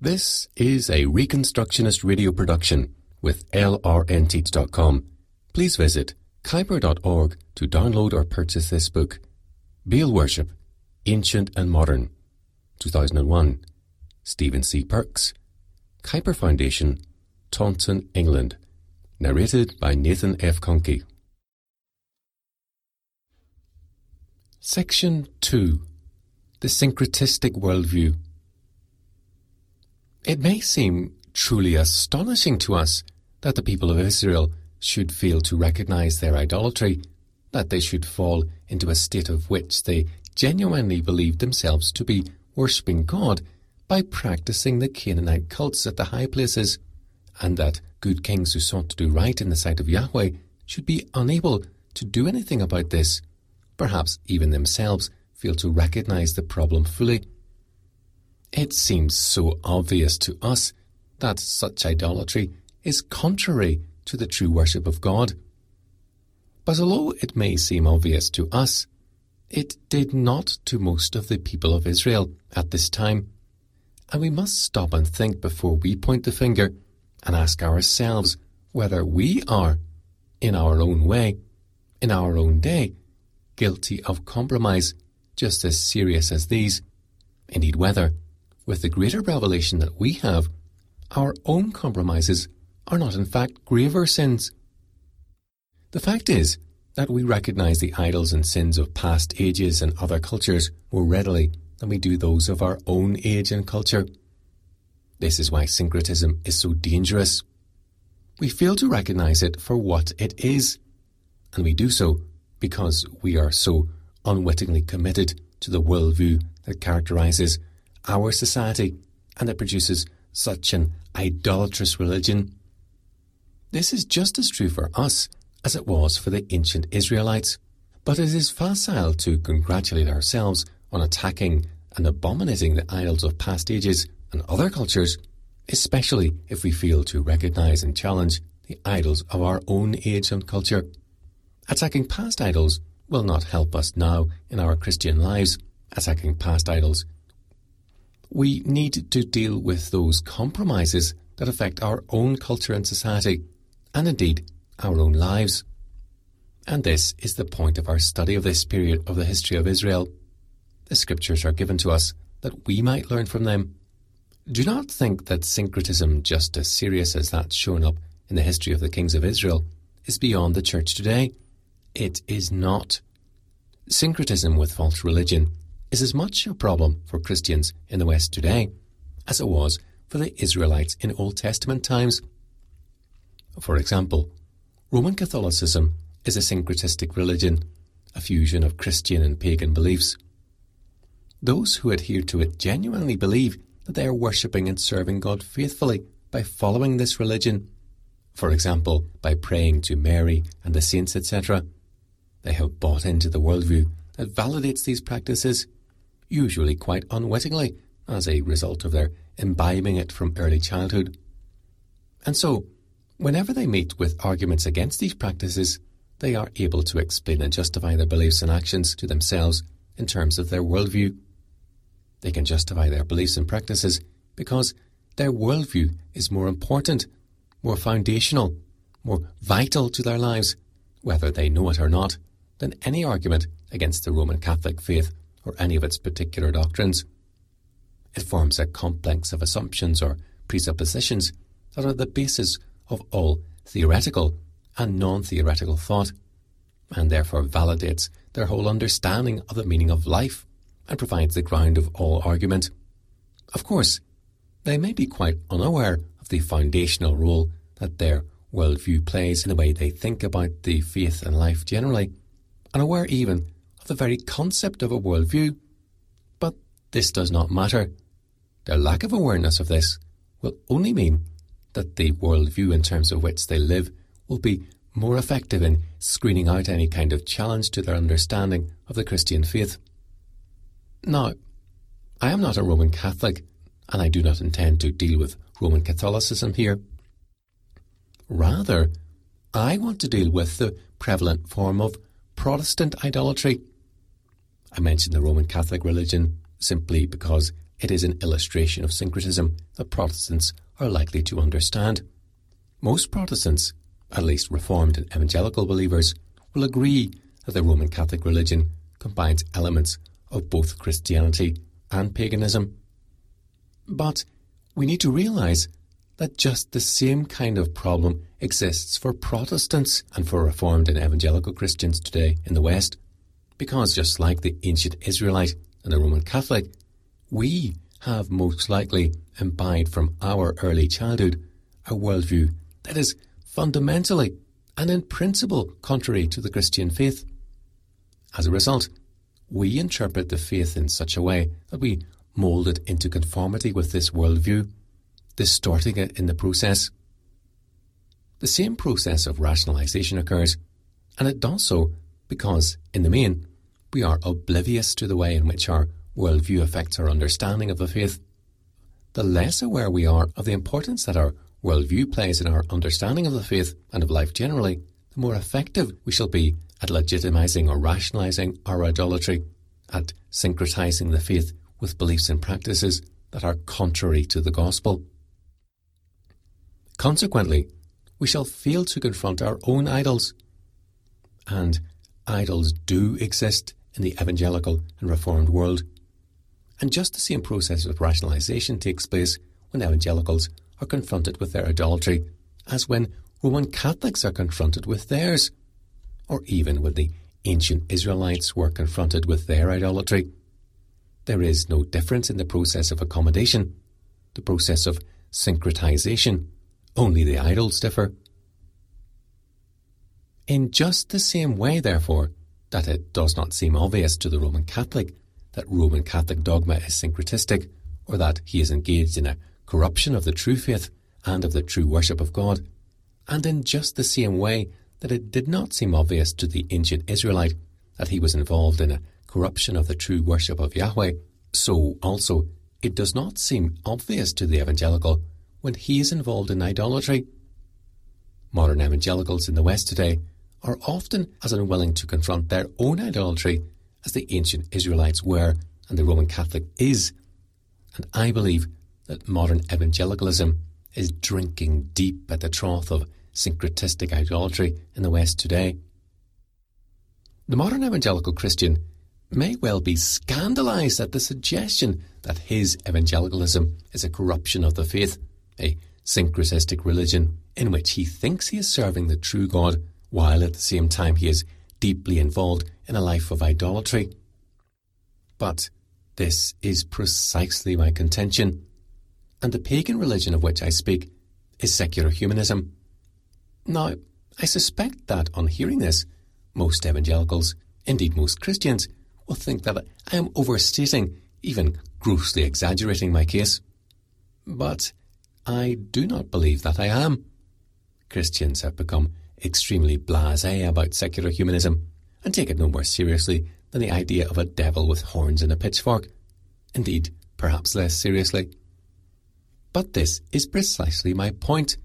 This is a Reconstructionist radio production with LRNteach.com. Please visit kuyper.org to download or purchase this book. Baal Worship, Ancient and Modern, 2001. Stephen C. Perks, Kuyper Foundation, Taunton, England. Narrated by Nathan F. Conkey. Section 2 The Syncretistic Worldview. It may seem truly astonishing to us that the people of Israel should fail to recognize their idolatry, that they should fall into a state of which they genuinely believed themselves to be worshipping God by practicing the Canaanite cults at the high places, and that good kings who sought to do right in the sight of Yahweh should be unable to do anything about this, perhaps even themselves fail to recognize the problem fully. It seems so obvious to us that such idolatry is contrary to the true worship of God. But although it may seem obvious to us, it did not to most of the people of Israel at this time. And we must stop and think before we point the finger and ask ourselves whether we are, in our own way, in our own day, guilty of compromise just as serious as these. Indeed, whether, with the greater revelation that we have, our own compromises are not in fact graver sins. The fact is that we recognize the idols and sins of past ages and other cultures more readily than we do those of our own age and culture. This is why syncretism is so dangerous. We fail to recognize it for what it is, and we do so because we are so unwittingly committed to the worldview that characterizes our society and it produces such an idolatrous religion. This is just as true for us as it was for the ancient Israelites, but it is facile to congratulate ourselves on attacking and abominating the idols of past ages and other cultures, especially if we fail to recognize and challenge the idols of our own age and culture. Attacking past idols will not help us now in our Christian lives. Attacking past idols we need to deal with those compromises that affect our own culture and society, and indeed our own lives. And this is the point of our study of this period of the history of Israel. The scriptures are given to us that we might learn from them. Do not think that syncretism, just as serious as that shown up in the history of the kings of Israel, is beyond the church today. It is not. Syncretism with false religion is as much a problem for Christians in the West today as it was for the Israelites in Old Testament times. For example, Roman Catholicism is a syncretistic religion, a fusion of Christian and pagan beliefs. Those who adhere to it genuinely believe that they are worshipping and serving God faithfully by following this religion. For example, by praying to Mary and the saints, etc. They have bought into the worldview that validates these practices usually quite unwittingly, as a result of their imbibing it from early childhood. And so, whenever they meet with arguments against these practices, they are able to explain and justify their beliefs and actions to themselves in terms of their worldview. They can justify their beliefs and practices because their worldview is more important, more foundational, more vital to their lives, whether they know it or not, than any argument against the Roman Catholic faith or any of its particular doctrines. It forms a complex of assumptions or presuppositions that are the basis of all theoretical and non theoretical thought, and therefore validates their whole understanding of the meaning of life and provides the ground of all argument. Of course, they may be quite unaware of the foundational role that their worldview plays in the way they think about the faith and life generally, and aware even the very concept of a worldview. But this does not matter. Their lack of awareness of this will only mean that the worldview in terms of which they live will be more effective in screening out any kind of challenge to their understanding of the Christian faith. Now, I am not a Roman Catholic, and I do not intend to deal with Roman Catholicism here. Rather, I want to deal with the prevalent form of Protestant idolatry I mention the Roman Catholic religion simply because it is an illustration of syncretism that Protestants are likely to understand. Most Protestants, at least Reformed and Evangelical believers, will agree that the Roman Catholic religion combines elements of both Christianity and paganism. But we need to realize that just the same kind of problem exists for Protestants and for Reformed and Evangelical Christians today in the West, because just like the ancient Israelite and the Roman Catholic, we have most likely imbibed from our early childhood a worldview that is fundamentally and in principle contrary to the Christian faith. As a result, we interpret the faith in such a way that we mould it into conformity with this worldview, distorting it in the process. The same process of rationalization occurs, and it does so because, in the main, we are oblivious to the way in which our worldview affects our understanding of the faith. The less aware we are of the importance that our worldview plays in our understanding of the faith and of life generally, the more effective we shall be at legitimizing or rationalizing our idolatry, at syncretizing the faith with beliefs and practices that are contrary to the gospel. Consequently, we shall fail to confront our own idols. And idols do exist in the evangelical and reformed world. And just the same process of rationalization takes place when evangelicals are confronted with their idolatry as when Roman Catholics are confronted with theirs, or even when the ancient Israelites were confronted with their idolatry. There is no difference in the process of accommodation, the process of syncretization. Only the idols differ. In just the same way, therefore, that it does not seem obvious to the Roman Catholic that Roman Catholic dogma is syncretistic, or that he is engaged in a corruption of the true faith and of the true worship of God, and in just the same way that it did not seem obvious to the ancient Israelite that he was involved in a corruption of the true worship of Yahweh, so also it does not seem obvious to the evangelical when he is involved in idolatry. Modern evangelicals in the West today are often as unwilling to confront their own idolatry as the ancient Israelites were and the Roman Catholic is. And I believe that modern evangelicalism is drinking deep at the trough of syncretistic idolatry in the West today. The modern evangelical Christian may well be scandalized at the suggestion that his evangelicalism is a corruption of the faith, a syncretistic religion in which he thinks he is serving the true God while at the same time he is deeply involved in a life of idolatry. But this is precisely my contention, and the pagan religion of which I speak is secular humanism. Now, I suspect that on hearing this, most evangelicals, indeed most Christians, will think that I am overstating, even grossly exaggerating my case. But I do not believe that I am. Christians have become extremely blasé about secular humanism and take it no more seriously than the idea of a devil with horns and a pitchfork. Indeed, perhaps less seriously. But this is precisely my point.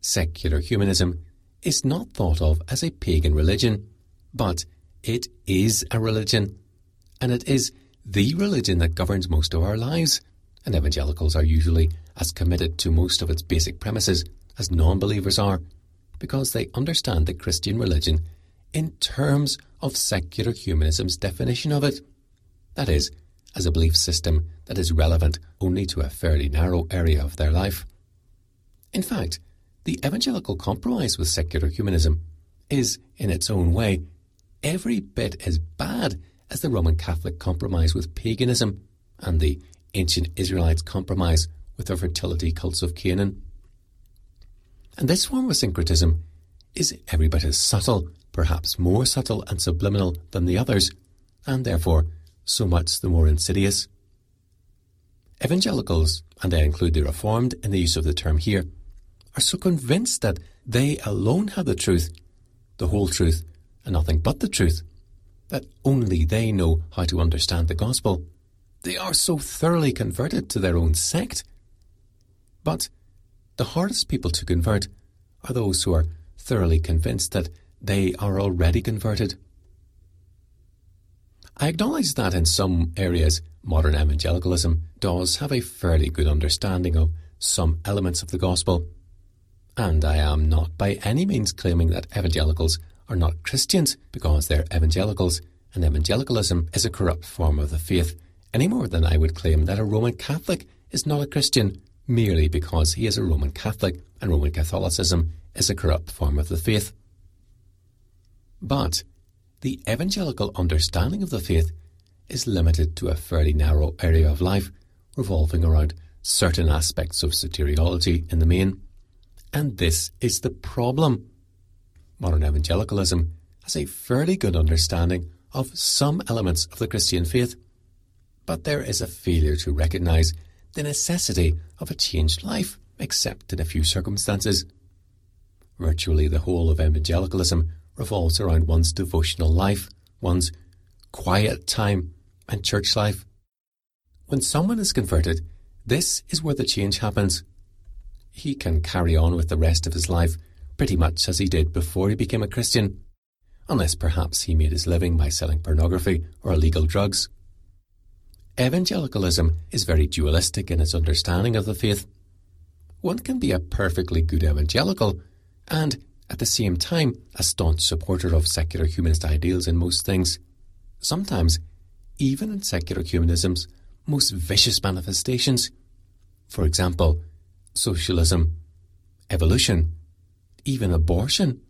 Secular humanism is not thought of as a pagan religion, but it is a religion, and it is the religion that governs most of our lives, and evangelicals are usually as committed to most of its basic premises as non believers are, because they understand the Christian religion in terms of secular humanism's definition of it. That is, as a belief system that is relevant only to a fairly narrow area of their life. In fact, the evangelical compromise with secular humanism is, in its own way, every bit as bad as the Roman Catholic compromise with paganism and the ancient Israelites' compromise with the fertility cults of Canaan. And this form of syncretism is every bit as subtle, perhaps more subtle and subliminal than the others, and therefore so much the more insidious. Evangelicals, and I include the Reformed in the use of the term here, are so convinced that they alone have the truth, the whole truth, and nothing but the truth, that only they know how to understand the gospel. They are so thoroughly converted to their own sect. But the hardest people to convert are those who are thoroughly convinced that they are already converted. I acknowledge that in some areas modern evangelicalism does have a fairly good understanding of some elements of the gospel. And I am not by any means claiming that evangelicals are not Christians because they're evangelicals, and evangelicalism is a corrupt form of the faith, any more than I would claim that a Roman Catholic is not a Christian merely because he is a Roman Catholic and Roman Catholicism is a corrupt form of the faith. But the evangelical understanding of the faith is limited to a fairly narrow area of life, revolving around certain aspects of soteriology in the main. And this is the problem. Modern evangelicalism has a fairly good understanding of some elements of the Christian faith, but there is a failure to recognize the necessity of a changed life, except in a few circumstances. Virtually the whole of evangelicalism revolves around one's devotional life, one's quiet time, and church life. When someone is converted, this is where the change happens. He can carry on with the rest of his life pretty much as he did before he became a Christian, unless perhaps he made his living by selling pornography or illegal drugs. Evangelicalism is very dualistic in its understanding of the faith. One can be a perfectly good evangelical and, at the same time, a staunch supporter of secular humanist ideals in most things. Sometimes even in secular humanism's most vicious manifestations. For example, socialism, evolution, even abortion.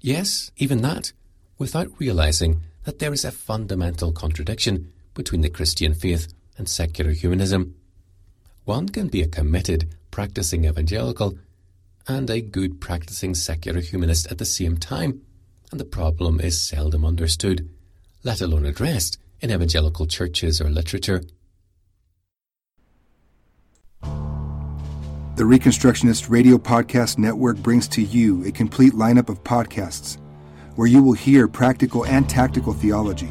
Yes, even that, without realizing that there is a fundamental contradiction between the Christian faith and secular humanism. One can be a committed, practicing evangelical and a good practicing secular humanist at the same time, and the problem is seldom understood, let alone addressed in evangelical churches or literature. The Reconstructionist Radio Podcast Network brings to you a complete lineup of podcasts where you will hear practical and tactical theology.